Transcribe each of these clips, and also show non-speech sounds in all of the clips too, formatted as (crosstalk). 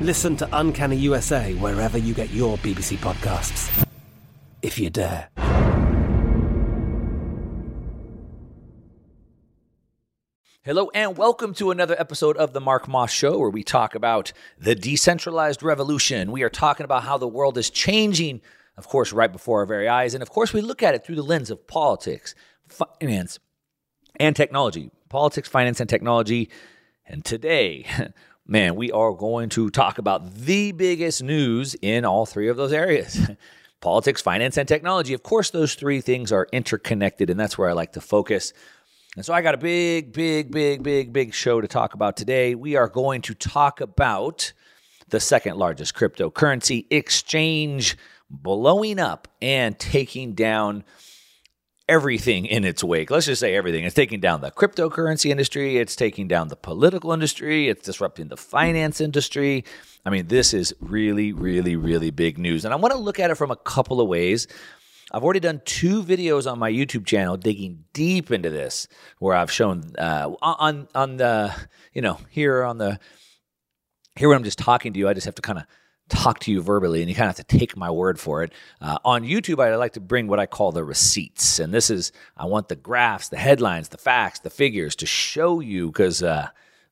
Listen to Uncanny USA wherever you get your BBC podcasts, if you dare. Hello, and welcome to another episode of The Mark Moss Show, where we talk about the decentralized revolution. We are talking about how the world is changing, of course, right before our very eyes. And of course, we look at it through the lens of politics, finance, and technology. Politics, finance, and technology. And today, (laughs) man, we are going to talk about the biggest news in all three of those areas. (laughs) Politics, finance, and technology. Of course, those three things are interconnected, and that's where I like to focus. And so I got a big, big, big, big, big show to talk about today. We are going to talk about the second largest cryptocurrency exchange blowing up and taking down everything in its wake. Let's just say everything. It's taking down the cryptocurrency industry, it's taking down the political industry, it's disrupting the finance industry. I mean, this is really, really, really big news. And I want to look at it from a couple of ways. I've already done two videos on my YouTube channel digging deep into this, where I've shown uh, on on the you know here on the here when I'm just talking to you, I just have to kind of talk to you verbally, and you kind of have to take my word for it. Uh, on YouTube, I like to bring what I call the receipts, and this is I want the graphs, the headlines, the facts, the figures to show you because. Uh,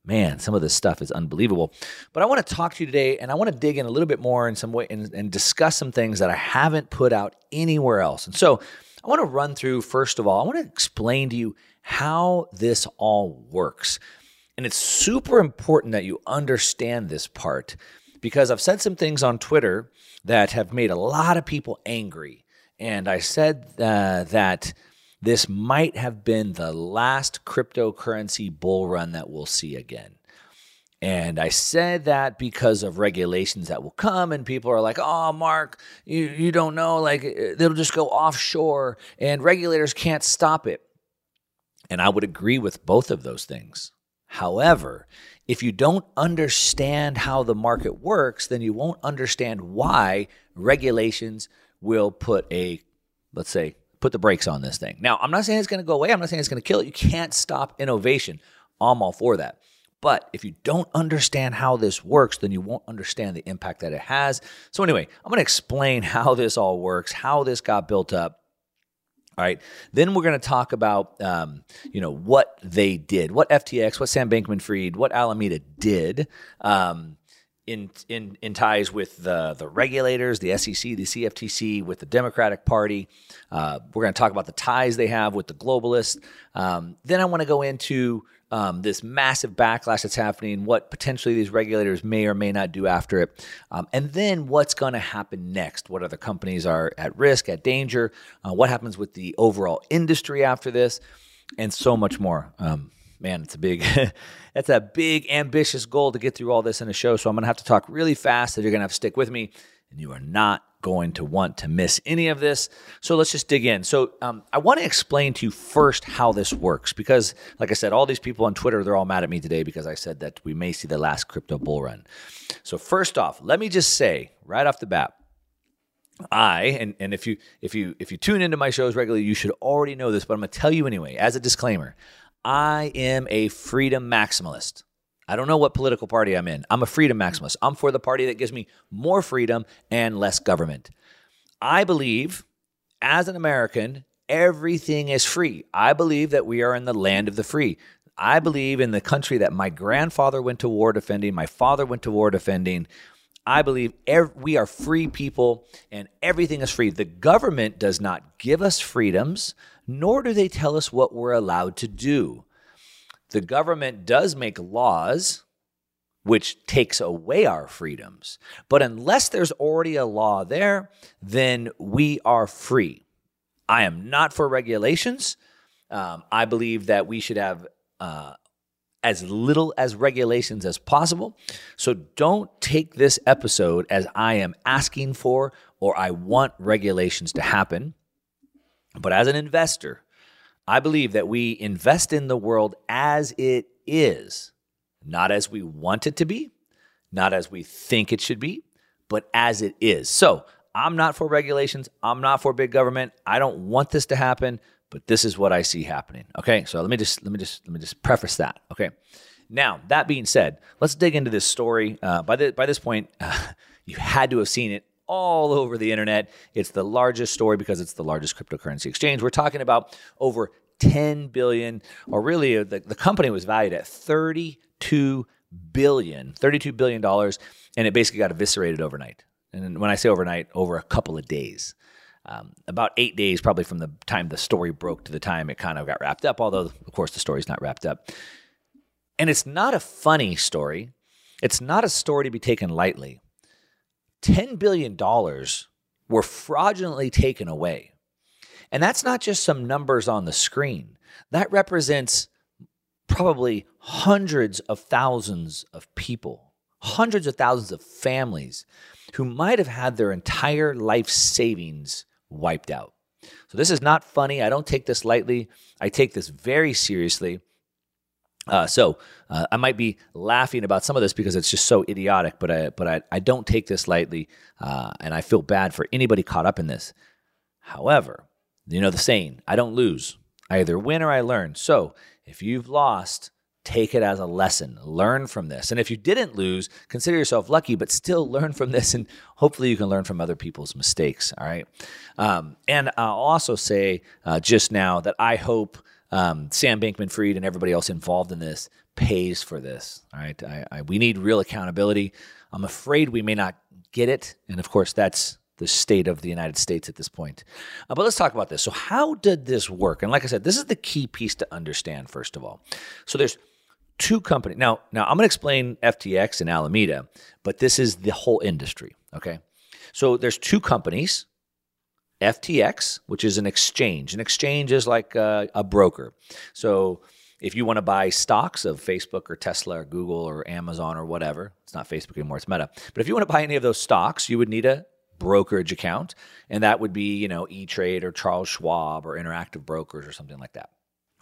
man, some of this stuff is unbelievable. But I want to talk to you today and I want to dig in a little bit more in some way and, and discuss some things that I haven't put out anywhere else. And so I want to run through, first of all, I want to explain to you how this all works. And it's super important that you understand this part because I've said some things on Twitter that have made a lot of people angry. And I said uh, that this might have been the last cryptocurrency bull run that we'll see again. And I said that because of regulations that will come, and people are like, oh, Mark, you, you don't know, like it'll just go offshore, and regulators can't stop it. And I would agree with both of those things. However, if you don't understand how the market works, then you won't understand why regulations will put a, let's say, put the brakes on this thing. Now, I'm not saying it's going to go away. I'm not saying it's going to kill it. You can't stop innovation. I'm all for that. But if you don't understand how this works, then you won't understand the impact that it has. So, anyway, I'm going to explain (laughs) how this all works, how this got built up. All right. Then we're going to talk about, um, you know, what they did, what FTX, what Sam Bankman-Fried, what Alameda did. Um, in in in ties with the the regulators, the SEC, the CFTC, with the Democratic Party. Uh, we're going to talk about the ties they have with the globalists. Um, then I want to go into um, this massive backlash that's happening, what potentially these regulators may or may not do after it, um, and then what's going to happen next. What other companies are at risk, at danger? Uh, what happens with the overall industry after this, and so much more. Um, man, it's a big, (laughs) that's a big ambitious goal to get through all this in a show. So I'm going to have to talk really fast. So you're going to have to stick with me, and you are not going to want to miss any of this. So let's just dig in. So um, I want to explain to you first how this works because, like I said, all these people on Twitter they're all mad at me today because I said that we may see the last crypto bull run. So first off, let me just say right off the bat. I and, and if you if you if you tune into my shows regularly, you should already know this, but I'm gonna tell you anyway, as a disclaimer. I am a freedom maximalist. I don't know what political party I'm in. I'm a freedom maximalist. I'm for the party that gives me more freedom and less government. I believe, as an American, everything is free. I believe that we are in the land of the free. I believe in the country that my grandfather went to war defending, my father went to war defending. I believe ev- we are free people and everything is free. The government does not give us freedoms, nor do they tell us what we're allowed to do the government does make laws which takes away our freedoms. But unless there's already a law there, then we are free. I am not for regulations. Um, I believe that we should have uh, as little as regulations as possible. So don't take this episode as I am asking for or I want regulations to happen. But as an investor, I believe that we invest in the world as it is, not as we want it to be, not as we think it should be, but as it is. So I'm not for regulations. I'm not for big government. I don't want this to happen, but this is what I see happening. Okay. So let me just let me just let me just preface that. Okay. Now that being said, let's dig into this story. Uh, by the by this point, uh, (laughs) you had to have seen it all over the internet. It's the largest story because it's the largest cryptocurrency exchange. We're talking about over 10 billion, or really uh, the, the company was valued at 32 billion, 32 billion dollars, and it basically got eviscerated overnight. And when I say overnight, over a couple of days. Um, about eight days, probably from the time the story broke to the time it kind of got wrapped up, although, of course, the story's not wrapped up. And it's not a funny story. It's not a story to be taken lightly. $10 billion were fraudulently taken away. And that's not just some numbers on the screen, that represents probably hundreds of thousands of people, hundreds of thousands of families who might have had their entire life savings wiped out. So, this is not funny. I don't take this lightly. I take this very seriously. Uh, so uh, I might be laughing about some of this because it's just so idiotic, but I but I, I don't take this lightly, uh, and I feel bad for anybody caught up in this. However, you know the saying, I don't lose. I either win or I learn. So if you've lost, take it as a lesson. Learn from this. And if you didn't lose, consider yourself lucky, but still (laughs) learn from this. And hopefully you can learn from other people's mistakes. All right. Um, and I'll also say uh, just now that I hope um, Sam Bankman Fried and everybody else involved in this pays for this. All right. I, I, we need real accountability. I'm afraid we may not get it. And of course, that's the state of the United States at this point. Uh, but let's talk about this. So, how did this work? And like I said, this is the key piece to understand, first of all. So, there's two companies. Now, now I'm going to explain FTX and Alameda, but this is the whole industry. Okay. So, there's two companies FTX, which is an exchange. An exchange is like a, a broker. So if you want to buy stocks of Facebook or Tesla or Google or Amazon or whatever, it's not Facebook anymore, it's Meta. But if you want to buy any of those stocks, you would need a brokerage account, and that would be, you know, E Trade or Charles Schwab or Interactive Brokers or something like that.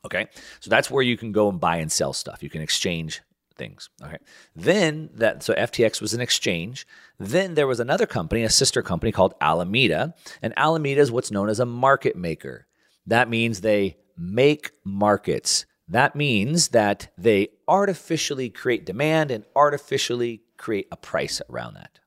Okay. So that's where you can go and buy and sell stuff. You can exchange things. Okay. Then that so FTX was an exchange. Then there was another company, a sister company called Alameda, and Alameda is what's known as a market maker. That means they make markets. That means that they artificially create demand and artificially create a price around that.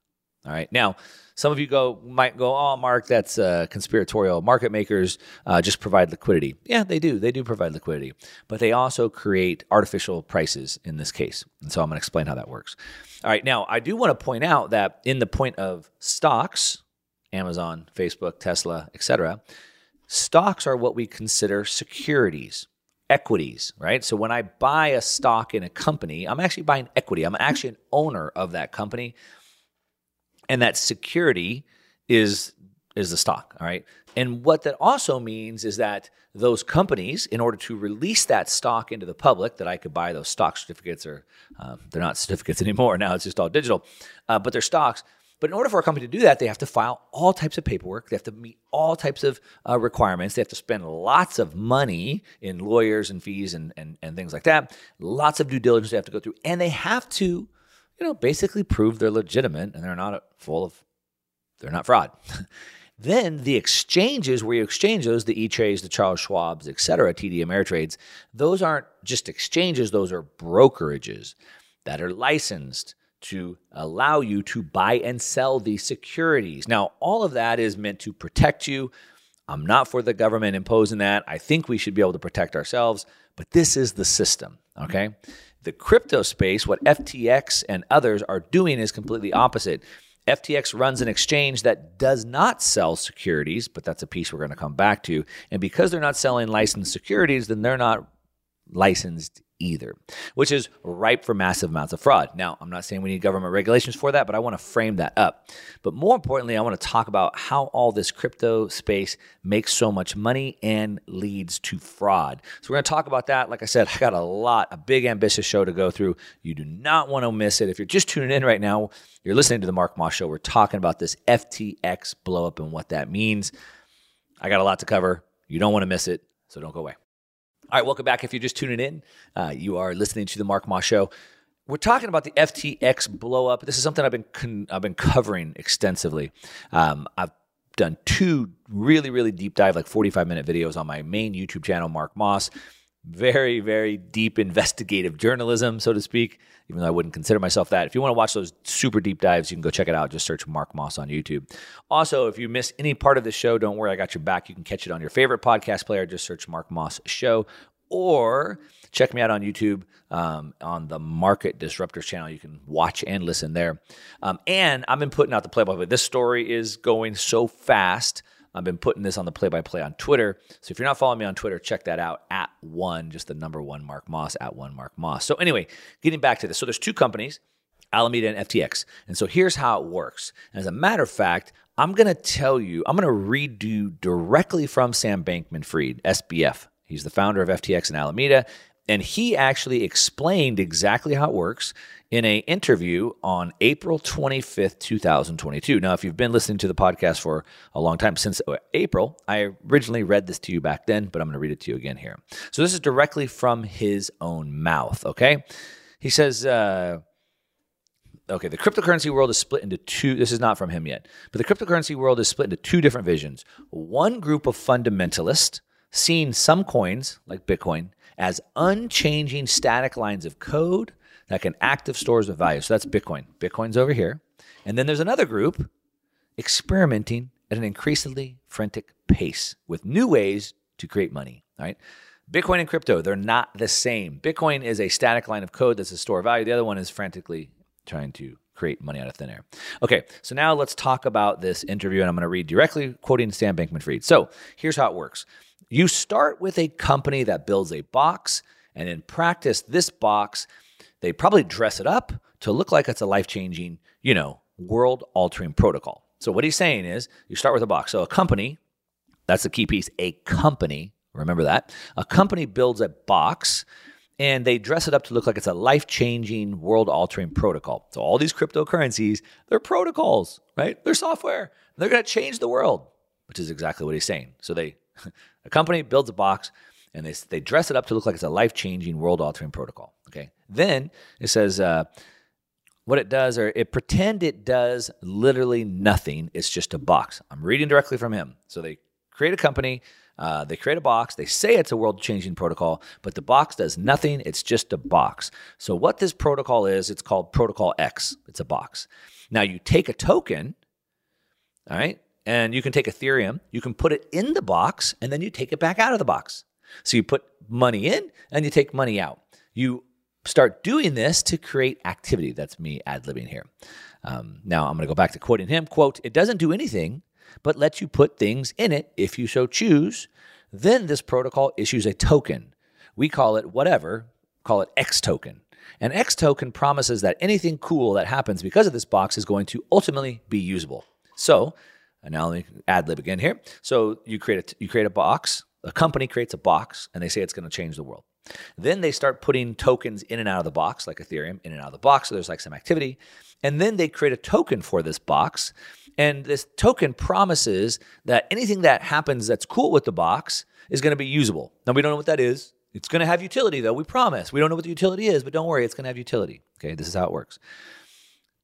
All right. Now, some of you go might go, oh, Mark, that's uh, conspiratorial. Market makers uh, just provide liquidity. Yeah, they do. They do provide liquidity, but they also create artificial prices in this case. And so I'm going to explain how that works. All right. Now, I do want to point out that in the point of stocks, Amazon, Facebook, Tesla, etc., stocks are what we consider securities. equities, right? So when I buy a stock in a company, I'm actually buying equity. I'm actually an owner of that company. And that security is is the stock, all right? And what that also means is that those companies, in order to release that stock into the public, that I could buy those stock certificates, or uh, they're not certificates (laughs) anymore. Now it's just all digital, uh, but they're stocks. But in order for a company to do that, they have to file all types of paperwork. They have to meet all types of uh, requirements. They have to spend lots of money in lawyers and fees and, and, and things like that. Lots of due diligence they have to go through. And they have to, you know, basically prove they're legitimate and they're not full of, they're not fraud. (laughs) then the exchanges where you exchange those, the E-Trades, the Charles Schwabs, et cetera, TD Ameritrades, those aren't just exchanges, those are brokerages that are licensed to allow you to buy and sell these securities. Now, all of that is meant to protect you. I'm not for the government imposing that. I think we should be able to protect ourselves, but this is the system, okay? The crypto space, what FTX and others are doing is completely opposite. FTX runs an exchange that does not sell securities, but that's a piece we're going to come back to. And because they're not selling licensed securities, then they're not licensed either, which is ripe for massive amounts of fraud. Now, I'm not saying we need government regulations for that, but I want to frame that up. But more importantly, I want to talk about how all this crypto space makes so much money and leads to fraud. So, we're going to talk about that. Like I said, I got a lot, a big, ambitious show to go through. You do not want to miss it. If you're just tuning in right now, you're listening to the Mark Moss Show. We're talking about this FTX blowup and what that means. I got a lot to cover. You don't want to miss it, so don't go away. All right, welcome back. If you're just tuning in, uh, you are listening to the Mark Moss Show. We're talking about the FTX blowup. This is something I've been con- I've been covering extensively. Um, I've done two really really deep dive, like 45 minute videos on my main YouTube channel, Mark Moss very, very deep investigative journalism, so to speak, even though I wouldn't consider myself that. If you want to watch those super deep dives, you can go check it out. Just search Mark Moss on YouTube. Also, if you miss any part of the show, don't worry, I got your back. You can catch it on your favorite podcast player. Just search Mark Moss Show or check me out on YouTube um, on the Market Disruptors channel. You can watch and listen there. Um, and I've been putting out the play by play. This story is going so fast. I've been putting this on the play by play on Twitter. So if you're not following me on Twitter, check that out at one, just the number one Mark Moss, at one Mark Moss. So anyway, getting back to this. So there's two companies, Alameda and FTX. And so here's how it works. And as a matter of fact, I'm going to tell you, I'm going to read you directly from Sam Bankman Fried, SBF. He's the founder of FTX and Alameda. And he actually explained exactly how it works in an interview on April 25th, 2022. Now, if you've been listening to the podcast for a long time since April, I originally read this to you back then, but I'm going to read it to you again here. So this is directly from his own mouth, okay? He says, uh, okay, the cryptocurrency world is split into two. This is not from him yet, but the cryptocurrency world is split into two different visions. One group of fundamentalists seeing some coins, like Bitcoin, as unchanging static lines of code that can active stores of value. So that's Bitcoin. Bitcoin's over here. And then there's another group experimenting at an increasingly frantic pace with new ways to create money, right? Bitcoin and crypto, they're not the same. Bitcoin is a static line of code that's a store of value. The other one is frantically trying to create money out of thin air. Okay, so now let's talk about this interview, and I'm going to read directly quoting Sam Bankman Fried. So here's how it works you start with a company that builds a box, and in practice, this box, they probably dress it up to look like it's a life changing, you know, world altering protocol. So, what he's saying is you start with a box. So, a company, that's the key piece, a company, remember that, a company builds a box and they dress it up to look like it's a life changing, world altering protocol. So, all these cryptocurrencies, they're protocols, right? They're software. They're going to change the world, which is exactly what he's saying. So, they (laughs) a company builds a box and they, they dress it up to look like it's a life changing, world altering protocol. Okay. Then it says uh, what it does, or it pretend it does literally nothing. It's just a box. I'm reading directly from him. So they create a company, uh, they create a box. They say it's a world changing protocol, but the box does nothing. It's just a box. So, what this protocol is, it's called Protocol X. It's a box. Now, you take a token, all right, and you can take Ethereum, you can put it in the box, and then you take it back out of the box. So you put money in and you take money out. You start doing this to create activity. That's me ad libbing here. Um, now I'm going to go back to quoting him. Quote, it doesn't do anything, but lets you put things in it if you so choose. Then this protocol issues a token, We call it whatever, call it X token. And X token promises that anything cool that happens because of this box is going to ultimately be usable. So, and now let me ad lib again here. So you create a, you create a box, a company creates a box, and they say it's going to change the world. Then they start putting tokens in and out of the box, like Ethereum, in and out of the box. So there's like some activity. And then they create a token for this box. And this token promises that anything that happens that's cool with the box is going to be usable. Now, we don't know what that is. It's going to have utility, though. We promise. We don't know what the utility is, but don't worry, it's going to have utility. Okay, this is how it works.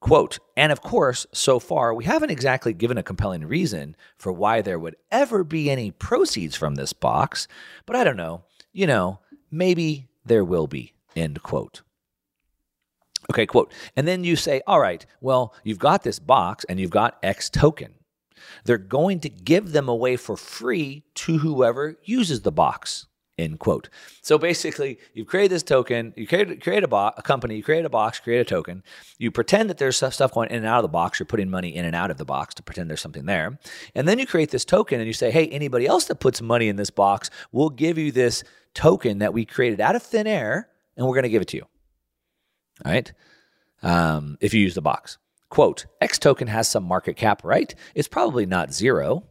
Quote, and of course, so far, we haven't exactly given a compelling reason for why there would ever be any proceeds from this box, but I don't know. You know, maybe there will be. End quote. Okay, quote. And then you say, all right, well, you've got this box and you've got X token. They're going to give them away for free to whoever uses the box. End quote. So basically, you've created this token, you create, create a, a company, you create a box, create a token. You pretend that there's stuff going in and out of the box. You're putting money in and out of the box to pretend there's something there. And then you create this token and you say, hey, anybody else that puts money in this box, we'll give you this token that we created out of thin air and we're going to give it to you. All right. Um, if you use the box. Quote, X token has some market cap, right? It's probably not zero.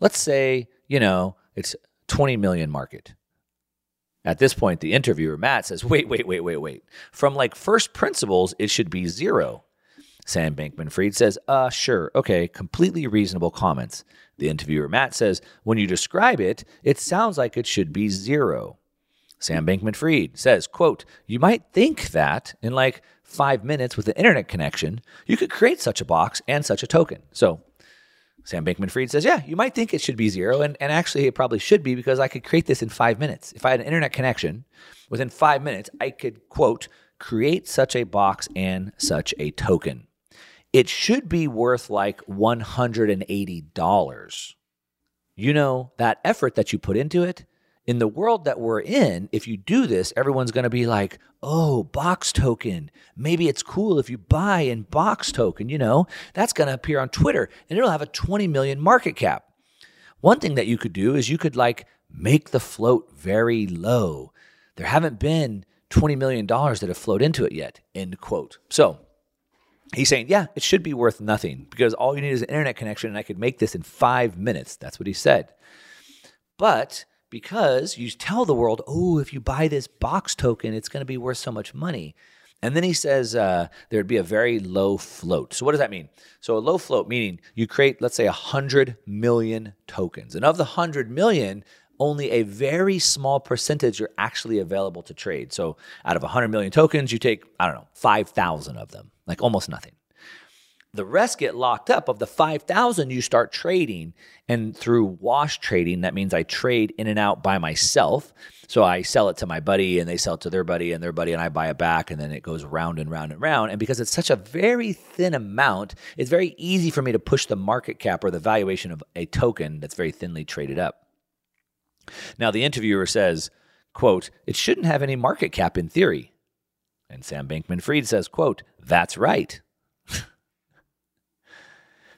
Let's say, you know, it's 20 million market. At this point, the interviewer, Matt, says, wait, wait, wait, wait, wait. From like first principles, it should be zero. Sam Bankman Fried says, uh, sure, okay, completely reasonable comments. The interviewer, Matt, says, when you describe it, it sounds like it should be zero. Sam Bankman Fried says, quote, you might think that in like five minutes with an internet connection, you could create such a box and such a token. So Sam Bankman Fried says, Yeah, you might think it should be zero. And, and actually, it probably should be because I could create this in five minutes. If I had an internet connection, within five minutes, I could, quote, create such a box and such a token. It should be worth like $180. You know, that effort that you put into it, in the world that we're in, if you do this, everyone's going to be like, oh, box token. Maybe it's cool if you buy in box token, you know, that's going to appear on Twitter and it'll have a 20 million market cap. One thing that you could do is you could like make the float very low. There haven't been $20 million that have flowed into it yet, end quote. So he's saying, yeah, it should be worth nothing because all you need is an internet connection and I could make this in five minutes. That's what he said. But because you tell the world, oh, if you buy this box token, it's going to be worth so much money. And then he says uh, there'd be a very low float. So what does that mean? So a low float meaning you create, let's say, 100 million tokens. And of the 100 million, only a very small percentage are actually available to trade. So out of 100 million tokens, you take, I don't know, 5,000 of them, like almost nothing. The rest get locked up. Of the 5,000, you start trading. And through wash trading, that means I trade in and out by myself. So I sell it to my buddy and they sell it to their buddy and their buddy and I buy it back. And then it goes round and round and round. And because it's such a very thin amount, it's very easy for me to push the market cap or the valuation of a token that's very thinly traded up. Now, the interviewer says, quote, it shouldn't have any market cap in theory. And Sam Bankman Fried says, quote, that's right.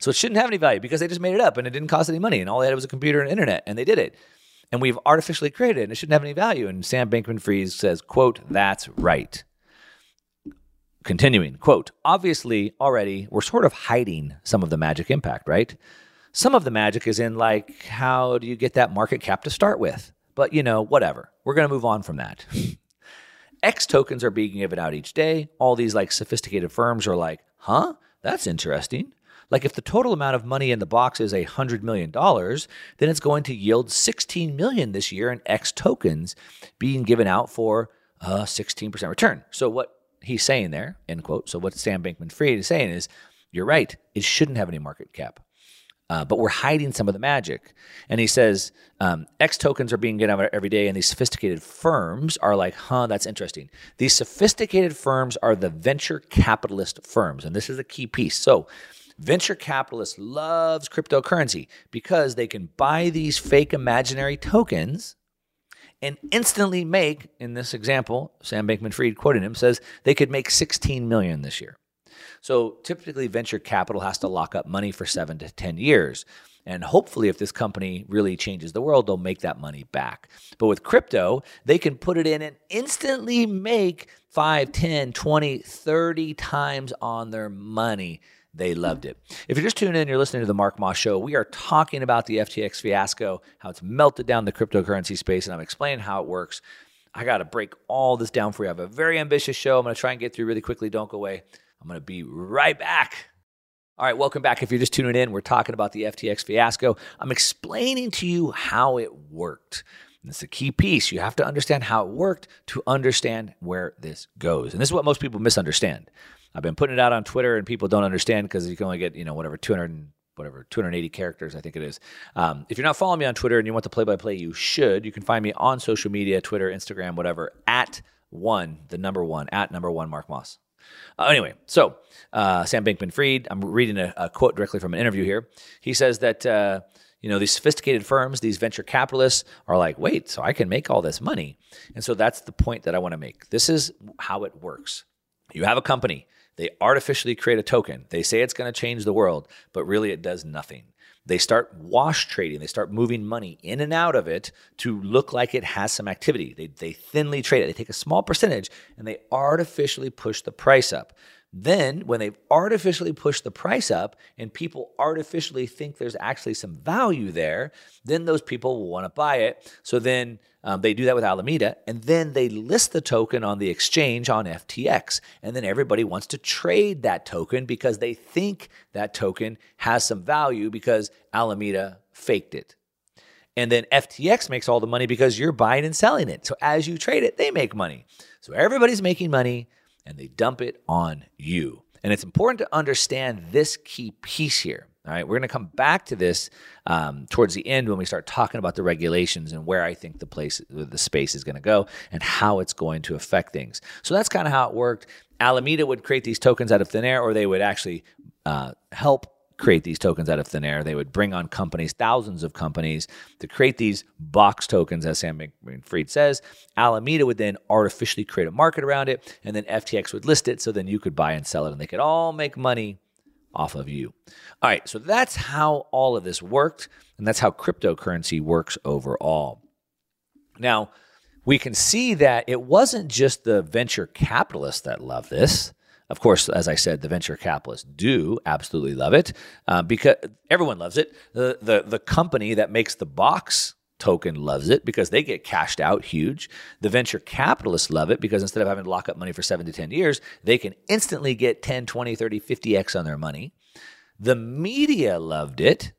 So it shouldn't have any value because they just made it up and it didn't cost any money and all they had was a computer and internet and they did it. And we've artificially created it and it shouldn't have any value. And Sam Bankman Fried says, quote, that's right. Continuing, quote, obviously already we're sort of hiding some of the magic impact, right? Some of the magic is in like, how do you get that market cap to start with? But you know, whatever. We're going to move on from that. (laughs) X tokens are being given out each day. All these like sophisticated firms are like, huh? That's interesting. Like if the total amount of money in the box is a $100 million, then it's going to yield 16 million this year in X tokens being given out for a 16% return. So what he's saying there, end quote. So what Sam Bankman Fried is saying is, you're right, it shouldn't have any market cap. Uh, but we're hiding some of the magic. And he says um, X tokens are being given out every day, and these sophisticated firms are like, huh, that's interesting. These sophisticated firms are the venture capitalist firms, and this is a key piece. So Venture capitalists loves cryptocurrency because they can buy these fake imaginary tokens and instantly make, in this example, Sam Bankman-Fried quoting him says they could make 16 million this year. So typically, venture capital has to lock up money for seven to 10 years. And hopefully, if this company really changes the world, they'll make that money back. But with crypto, they can put it in and instantly make 5, 10, 20, 30 times on their money. They loved it. If you're just tuning in, you're listening to the Mark Moss Show. We are talking about the FTX fiasco, how it's melted down the cryptocurrency space, and I'm explaining how it works. I got to break all this down for you. I have a very ambitious show. I'm going to try and get through really quickly. Don't go away. I'm going to be right back. All right, welcome back. If you're just tuning in, we're talking about the FTX fiasco. I'm explaining to you how it worked. It's a key piece. You have to understand how it worked to understand where this goes. And this is what most people misunderstand. I've been putting it out on Twitter, and people don't understand because you can only get, you know, whatever, 200 whatever 280 characters i think it is um, if you're not following me on twitter and you want the play-by-play you should you can find me on social media twitter instagram whatever at one the number one at number one mark moss uh, anyway, so uh, Sam Bankman Fried, I'm reading a, a, quote directly from an interview here. He says that, uh, you know, these sophisticated firms, these venture capitalists are like, wait, so I can make all this money. And so that's the point that I want to make. This is how it works. You have a company, they artificially create a token. They say it's going to change the world, but really it does nothing they start wash trading. They start moving money in and out of it to look like it has some activity. They, they thinly trade it. They take a small percentage and they artificially push the price up. Then, when they've artificially pushed the price up and people artificially think there's actually some value there, then those people will want to buy it. So then um, they do that with Alameda, and then they list the token on the exchange on FTX. And then everybody wants to trade that token because they think that token has some value because Alameda faked it. And then FTX makes all the money because you're buying and selling it. So as you trade it, they make money. So everybody's making money and they dump it on you. And it's important to understand this key piece here. All right, we're going to come back to this um, towards the end when we start talking about the regulations and where I think the place, the space is going to go, and how it's going to affect things. So that's kind of how it worked. Alameda would create these tokens out of thin air, or they would actually uh, help create these tokens out of thin air. They would bring on companies, thousands of companies, to create these box tokens, as Sam Fried says. Alameda would then artificially create a market around it, and then FTX would list it so then you could buy and sell it, and they could all make money off of you. All right, so that's how all of this worked, and that's how cryptocurrency works overall. Now, we can see that it wasn't just the venture capitalists that love this. Of course, as I said, the venture capitalists do absolutely love it uh, because everyone loves it. The, the, the company that makes the box token loves it because they get cashed out huge. The venture capitalists love it because instead of having to lock up money for seven to 10 years, they can instantly get 10, 20, 30, 50x on their money. The media loved it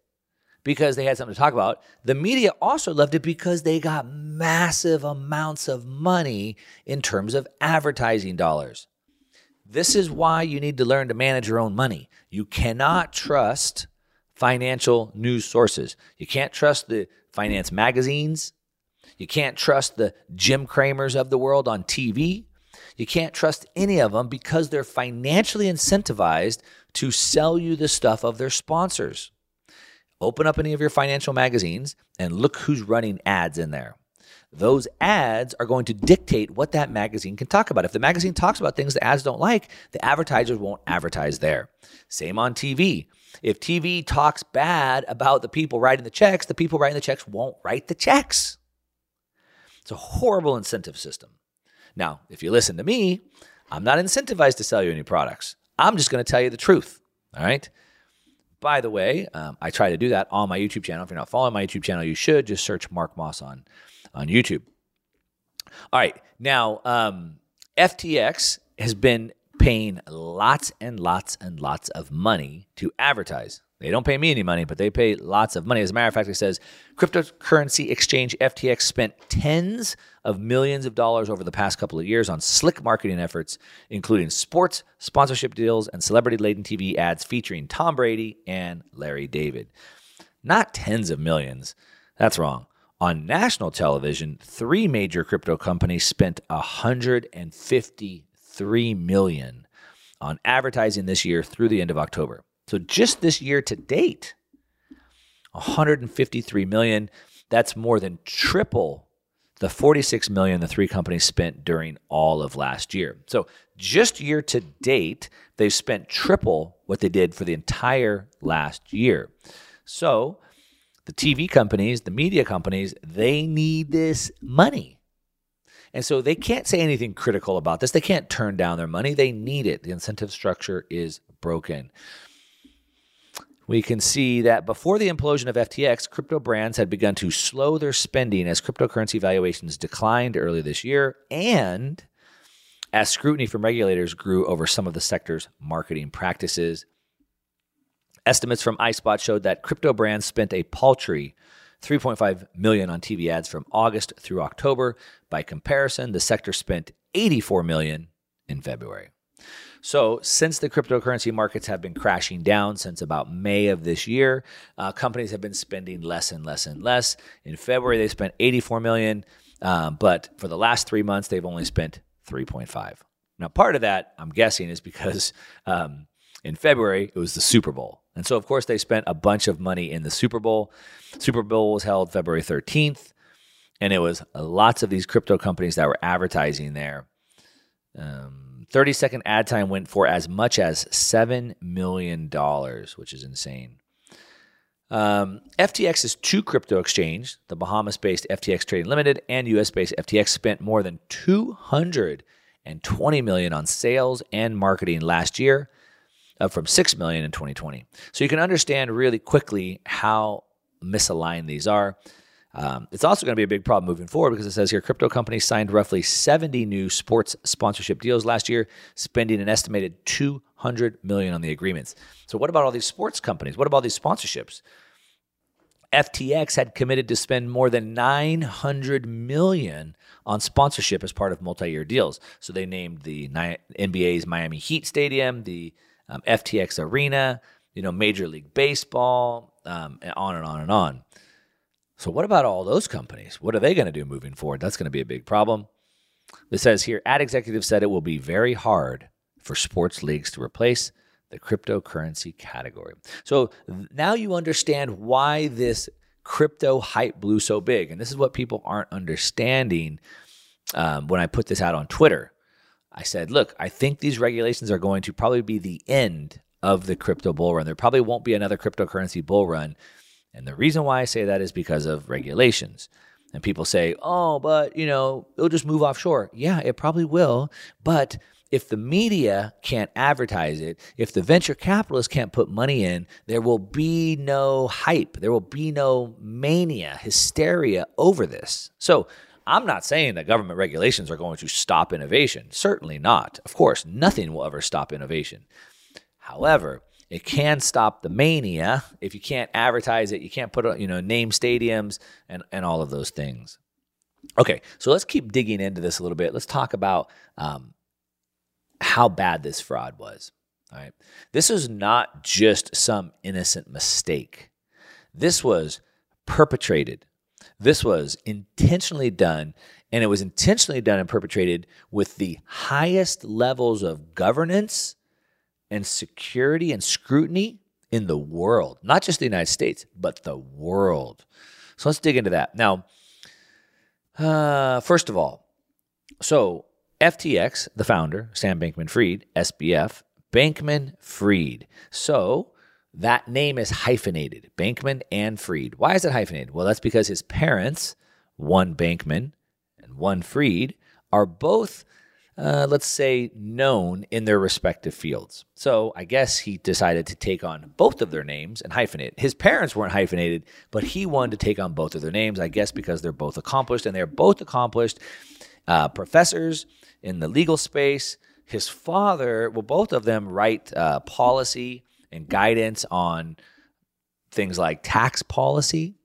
because they had something to talk about. The media also loved it because they got massive amounts of money in terms of advertising dollars. This is why you need to learn to manage your own money. You cannot trust financial news sources. You can't trust the finance magazines. You can't trust the Jim Cramers of the world on TV. You can't trust any of them because they're financially incentivized to sell you the stuff of their sponsors. Open up any of your financial magazines and look who's running ads in there those ads are going to dictate what that magazine can talk about. If the magazine talks about things the ads don't like, the advertisers won't advertise there. Same on TV. If TV talks bad about the people writing the checks, the people writing the checks won't write the checks. It's a horrible incentive system. Now, if you listen to me, I'm not incentivized to sell you any products. I'm just going to tell you the truth. All right. By the way, um, I try to do that on my YouTube channel. If you're not following my YouTube channel, you should just search Mark Moss on on YouTube. All right. Now, um, FTX has been paying lots and lots and lots of money to advertise. They don't pay me any money, but they pay lots of money. As a matter of fact, it says cryptocurrency exchange FTX spent tens of millions of dollars over the past couple of years on slick marketing efforts, including sports, sponsorship deals, and celebrity laden TV ads featuring Tom Brady and Larry David. Not tens of millions. That's wrong. On national television, three major crypto companies spent 153 million on advertising this year through the end of October. So just this year to date, 153 million, that's more than triple the 46 million the three companies spent during all of last year. So just year to date, they've spent triple what they did for the entire last year. So the TV companies, the media companies, they need this money. And so they can't say anything critical about this. They can't turn down their money. They need it. The incentive structure is broken. We can see that before the implosion of FTX, crypto brands had begun to slow their spending as cryptocurrency valuations declined earlier this year and as scrutiny from regulators grew over some of the sector's marketing practices. Estimates from iSpot showed that crypto brands spent a paltry 3.5 million on TV ads from August through October. By comparison, the sector spent 84 million in February. So, since the cryptocurrency markets have been crashing down since about May of this year, uh, companies have been spending less and less and less. In February, they spent 84 million, um, but for the last three months, they've only spent 3.5. Now, part of that, I'm guessing, is because um, in February it was the Super Bowl, and so of course they spent a bunch of money in the Super Bowl. Super Bowl was held February 13th, and it was lots of these crypto companies that were advertising there. Um, 30 second ad time went for as much as $7 million, which is insane. Um, FTX is two crypto exchange, the Bahamas based FTX Trading Limited and US based FTX, spent more than 220 million on sales and marketing last year, up from 6 million in 2020. So you can understand really quickly how misaligned these are. Um, it's also going to be a big problem moving forward because it says here crypto companies signed roughly 70 new sports sponsorship deals last year, spending an estimated 200 million on the agreements. So what about all these sports companies? What about these sponsorships? FTX had committed to spend more than 900 million on sponsorship as part of multi-year deals. So they named the NBA's Miami Heat Stadium, the um, FTX Arena, you know, Major League Baseball, um, and on and on and on. So, what about all those companies? What are they going to do moving forward? That's going to be a big problem. It says here ad executive said it will be very hard for sports leagues to replace the cryptocurrency category. So, now you understand why this crypto hype blew so big. And this is what people aren't understanding um, when I put this out on Twitter. I said, look, I think these regulations are going to probably be the end of the crypto bull run. There probably won't be another cryptocurrency bull run and the reason why I say that is because of regulations. And people say, oh, but, you know, it'll just move offshore. Yeah, it probably will. But if the media can't advertise it, if the venture capitalists can't put money in, there will be no hype. There will be no mania, hysteria over this. So I'm not saying that government regulations are going to stop innovation. Certainly not. Of course, nothing will ever stop innovation. However, it can stop the mania if you can't advertise it. You can't put, you know, name stadiums and, and all of those things. Okay, so let's keep digging into this a little bit. Let's talk about um, how bad this fraud was. All right. This is not just some innocent mistake. This was perpetrated. This was intentionally done, and it was intentionally done and perpetrated with the highest levels of governance and security and scrutiny in the world, not just the United States, but the world. So let's dig into that. Now, uh, first of all, so FTX, the founder, Sam Bankman Fried, SBF, Bankman Fried. So that name is hyphenated, Bankman and Fried. Why is it hyphenated? Well, that's because his parents, one Bankman and one Fried, are both uh, let's say, known in their respective fields. So I guess he decided to take on both of their names and hyphenate. His parents weren't hyphenated, but he wanted to take on both of their names, I guess, because they're both accomplished, and they're both accomplished uh, professors in the legal space. His father, well, both of them write uh, policy and guidance on things like tax policy.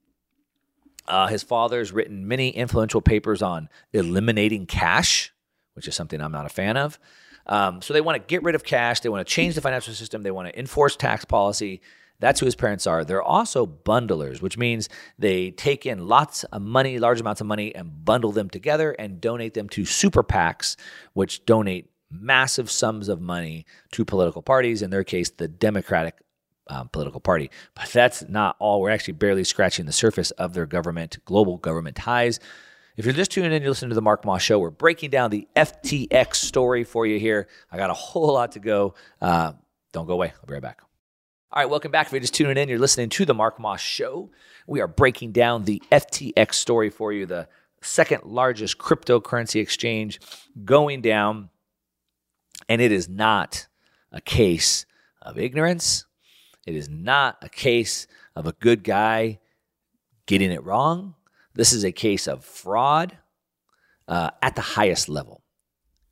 Uh, his father's written many influential papers on eliminating cash which is something I'm not a fan of. Um, so they want to get rid of cash. They want to change the financial system. They want to enforce tax policy. That's who his parents are. They're also bundlers, which means they take in lots of money, large amounts of money, and bundle them together and donate them to super PACs, which donate massive sums of money to political parties, in their case, the Democratic um, political party. But that's not all. We're actually barely scratching the surface of their government, global government ties. If you're just tuning in, you're listening to the Mark Moss Show. We're breaking down the FTX story for you here. I got a whole lot to go. Uh, don't go away. I'll be right back. All right, welcome back. If you're just tuning in, you're listening to the Mark Moss Show. We are breaking down the FTX story for you, the second largest cryptocurrency exchange going down. And it is not a case of ignorance. It is not a case of a good guy getting it wrong. This is a case of fraud uh, at the highest level,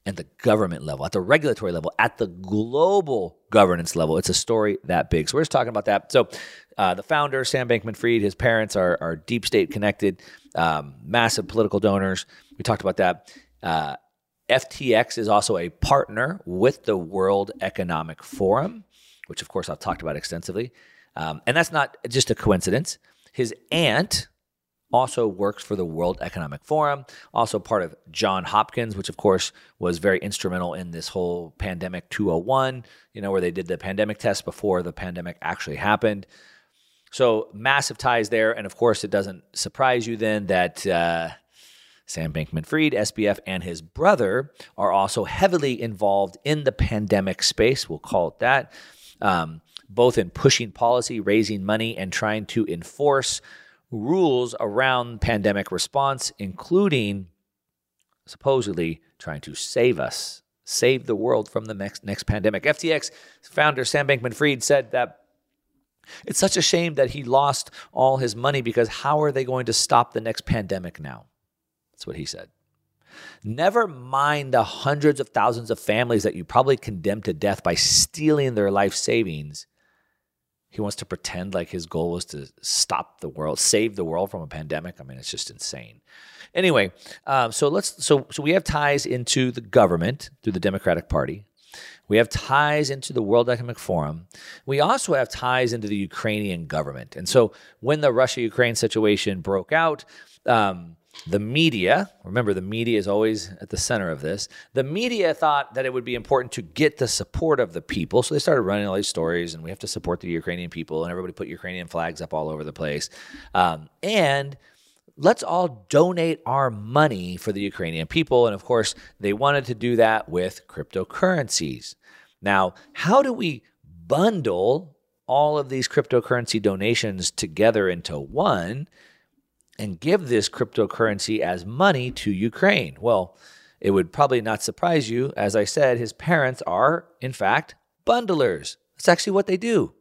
at the government level, at the regulatory level, at the global governance level. It's a story that big. So we're just talking about that. So uh, the founder, Sam Bankman Fried, his parents are, are deep state connected, um, massive political donors. We talked about that. Uh, FTX is also a partner with the World Economic Forum, which of course I've talked about extensively. Um, and that's not just a coincidence. His aunt also works for the World Economic Forum, also part of John Hopkins, which of course was very instrumental in this whole pandemic 201, you know, where they did the pandemic test before the pandemic actually happened. So massive ties there. And of course, it doesn't surprise you then that uh, Sam Bankman Fried, SBF, and his brother are also heavily involved in the pandemic space. We'll call it that. Um, both in pushing policy, raising money, and trying to enforce rules around pandemic response, including supposedly trying to save us, save the world from the next, next pandemic. FTX founder Sam Bankman Fried said that it's such a shame that he lost all his money because how are they going to stop the next pandemic now? That's what he said. Never mind the hundreds of thousands of families that you probably condemned to death by stealing their life savings. He wants to pretend like his goal was to stop the world, save the world from a pandemic. I mean, it's just insane. Anyway, um, so let's so so we have ties into the government through the Democratic Party. We have ties into the World Economic Forum. We also have ties into the Ukrainian government. And so when the Russia Ukraine situation broke out, um, the media, remember the media is always at the center of this. The media thought that it would be important to get the support of the people. So they started running all these stories, and we have to support the Ukrainian people, and everybody put Ukrainian flags up all over the place. Um, and let's all donate our money for the Ukrainian people. And of course, they wanted to do that with cryptocurrencies. Now, how do we bundle all of these cryptocurrency donations together into one? And give this cryptocurrency as money to Ukraine? Well, it would probably not surprise you. As I said, his parents are, in fact, bundlers. That's actually what they do.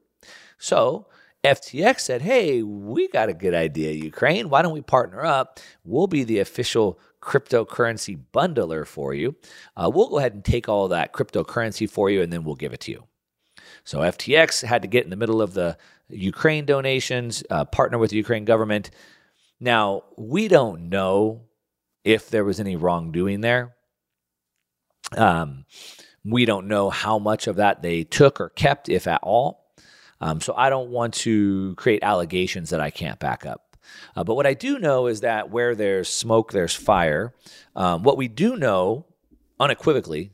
So FTX said, hey, we got a good idea, Ukraine. Why don't we partner up? We'll be the official cryptocurrency bundler for you. Uh, we'll go ahead and take all that cryptocurrency for you, and then we'll give it to you. So FTX had to get in the middle of the Ukraine donations, uh, partner with the Ukraine government. Now, we don't know if there was any wrongdoing there. Um, we don't know how much of that they took or kept, if at all. Um, so I don't want to create allegations that I can't back up. Uh, but what I do know is that where there's smoke, there's fire. Um, what we do know unequivocally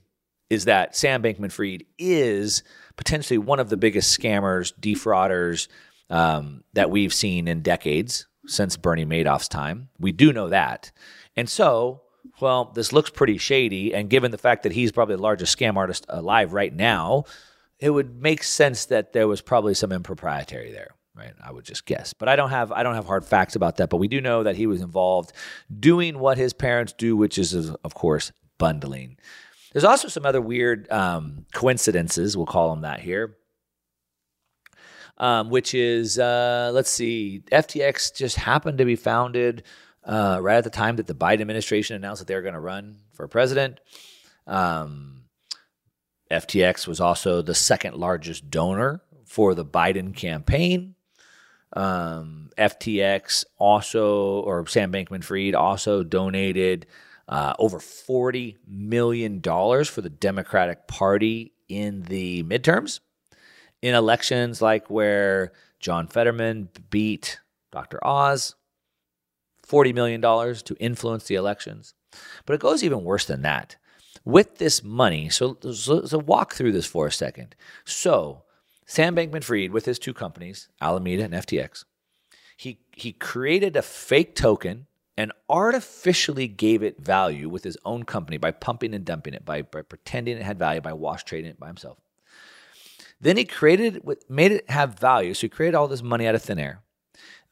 is that Sam Bankman Fried is potentially one of the biggest scammers, defrauders um, that we've seen in decades since Bernie Madoff's time. We do know that. And so, well, this looks pretty shady. And given the fact that he's probably the largest scam artist alive right now, it would make sense that there was probably some impropriety there right i would just guess but i don't have i don't have hard facts about that but we do know that he was involved doing what his parents do which is of course bundling there's also some other weird um, coincidences we'll call them that here um, which is uh, let's see, FTX just happened to be founded uh, right at the time that the Biden administration announced that they were going to run for president. Um, FTX was also the second largest donor for the Biden campaign. Um, FTX also, or Sam Bankman Fried also donated uh, over $40 million for the Democratic Party in the midterms in elections like where John Fetterman beat Dr. Oz, $40 million to influence the elections. But it goes even worse than that. With this money, so, so, so walk through this for a second. So, Sam Bankman Fried, with his two companies, Alameda and FTX, he, he created a fake token and artificially gave it value with his own company by pumping and dumping it, by, by pretending it had value, by wash trading it by himself. Then he created, made it have value. So he created all this money out of thin air.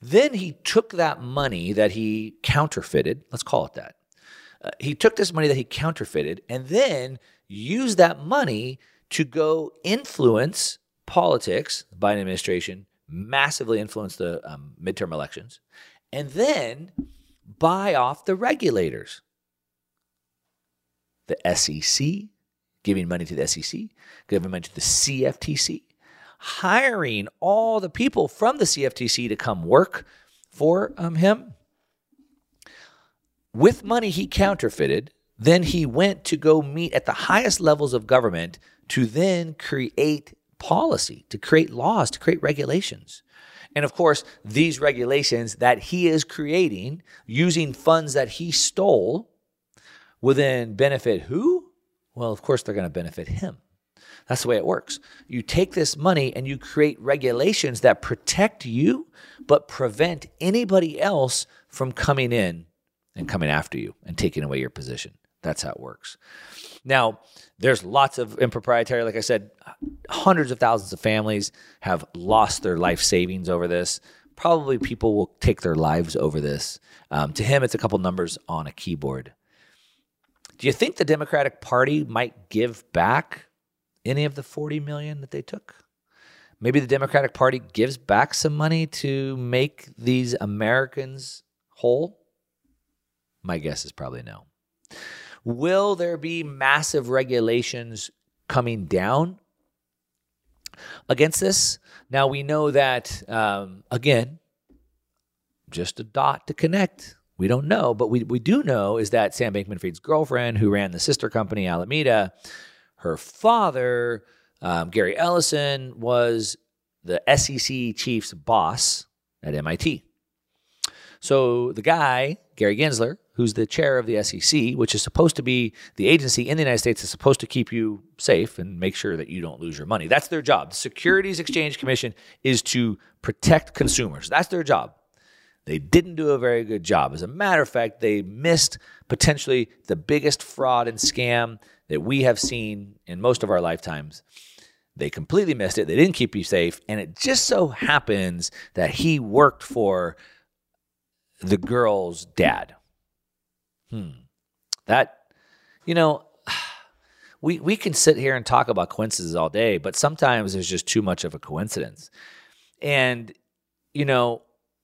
Then he took that money that he counterfeited, let's call it that. Uh, he took this money that he counterfeited and then used that money to go influence politics, the Biden administration, massively influence the um, midterm elections, and then buy off the regulators. The SEC, giving money to the SEC, giving money to the CFTC, hiring all the people from the CFTC to come work for um, him. With money he counterfeited, then he went to go meet at the highest levels of government to then create policy, to create laws, to create regulations. And of course, these regulations that he is creating using funds that he stole will then benefit who? Well, of course, they're going to benefit him. That's the way it works. You take this money and you create regulations that protect you, but prevent anybody else from coming in and coming after you and taking away your position. That's how it works. Now, there's lots of improprietary, like I said, hundreds of thousands of families have lost their life savings over this. Probably people will take their lives over this. Um, to him, it's a couple numbers on a keyboard. Do you think the Democratic Party might give back any of the 40 million that they took? Maybe the Democratic Party gives back some money to make these Americans whole? My guess is probably no. Will there be massive regulations coming down against this? Now, we know that, um, again, just a dot to connect. We don't know, but we, we do know is that Sam Bankman Fried's girlfriend, who ran the sister company Alameda, her father, um, Gary Ellison, was the SEC chief's boss at MIT. So the guy, Gary Gensler, who's the chair of the SEC, which is supposed to be the agency in the United States that's supposed to keep you safe and make sure that you don't lose your money. That's their job. The Securities Exchange Commission is to protect consumers. That's their job. They didn't do a very good job. As a matter of fact, they missed potentially the biggest fraud and scam that we have seen in most of our lifetimes. They completely missed it. They didn't keep you safe. And it just so happens that he worked for the girl's dad. Hmm. That, you know, (sighs) we, we can sit here and talk about coincidences all day, but sometimes there's just too much of a coincidence. And, you know,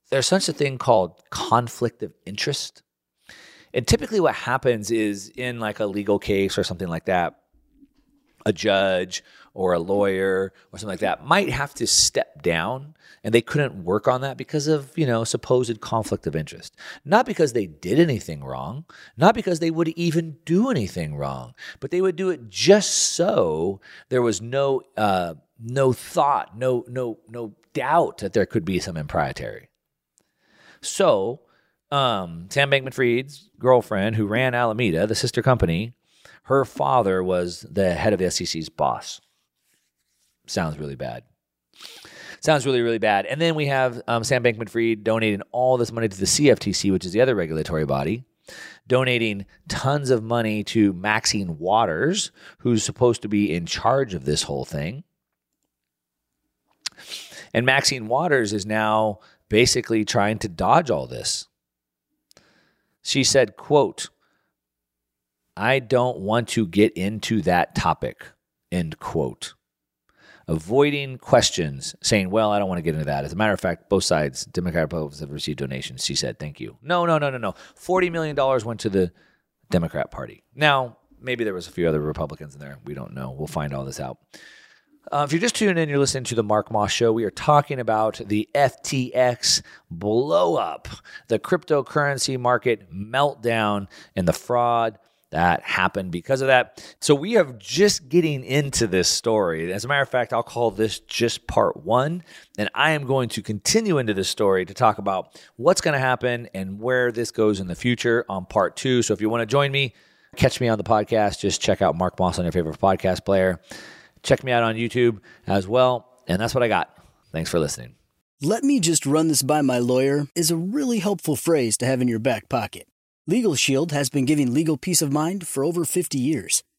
there's such a thing called conflict of interest. And typically, what happens is in like a legal case or something like that, a judge or a lawyer or something like that might have to step down and they couldn't work on that because of, you know, supposed conflict of interest. Not because they did anything wrong, not because they would even do anything wrong, but they would do it just so there was no uh, no thought, no no no doubt that there could be some impropriety. So, um, Sam Bankman Fried's girlfriend, who ran Alameda, the sister company, her father was the head of the SEC's boss sounds really bad. Sounds really, really bad. And then we have um, Sam Bankman Fried donating all this money to the CFTC, which is the other regulatory body, donating tons of money to Maxine Waters, who's supposed to be in charge of this whole thing. And Maxine Waters is now basically trying to dodge all this. She said, quote, I don't want to get into that topic, end quote avoiding questions, saying, Well, I don't want to get into that. As a matter of fact, both sides, Democrat Republicans, have received donations. She said, Thank you. No, no, no, no, no. $40 million went to the Democrat Party. Now, maybe there was a few other Republicans in there. We don't know. We'll find all this out. Uh, if you're just tuning in, you're listening to the Mark Moss Show. We are talking about the FTX blow up, the cryptocurrency market meltdown, and the fraud that happened because of that. So we are just getting into this story. As a matter of fact, I'll call this just part one. And I am going to continue into this story to talk about what's going to happen and where this goes in the future on part two. So if you want to join me, catch me on the podcast, just check out Mark Moss on your favorite podcast player. Check me out on YouTube as well. And that's what I got. Thanks for listening. Let me just run this by my lawyer is a really helpful phrase to have in your back pocket. Legal Shield has been giving legal peace of mind for over 50 years.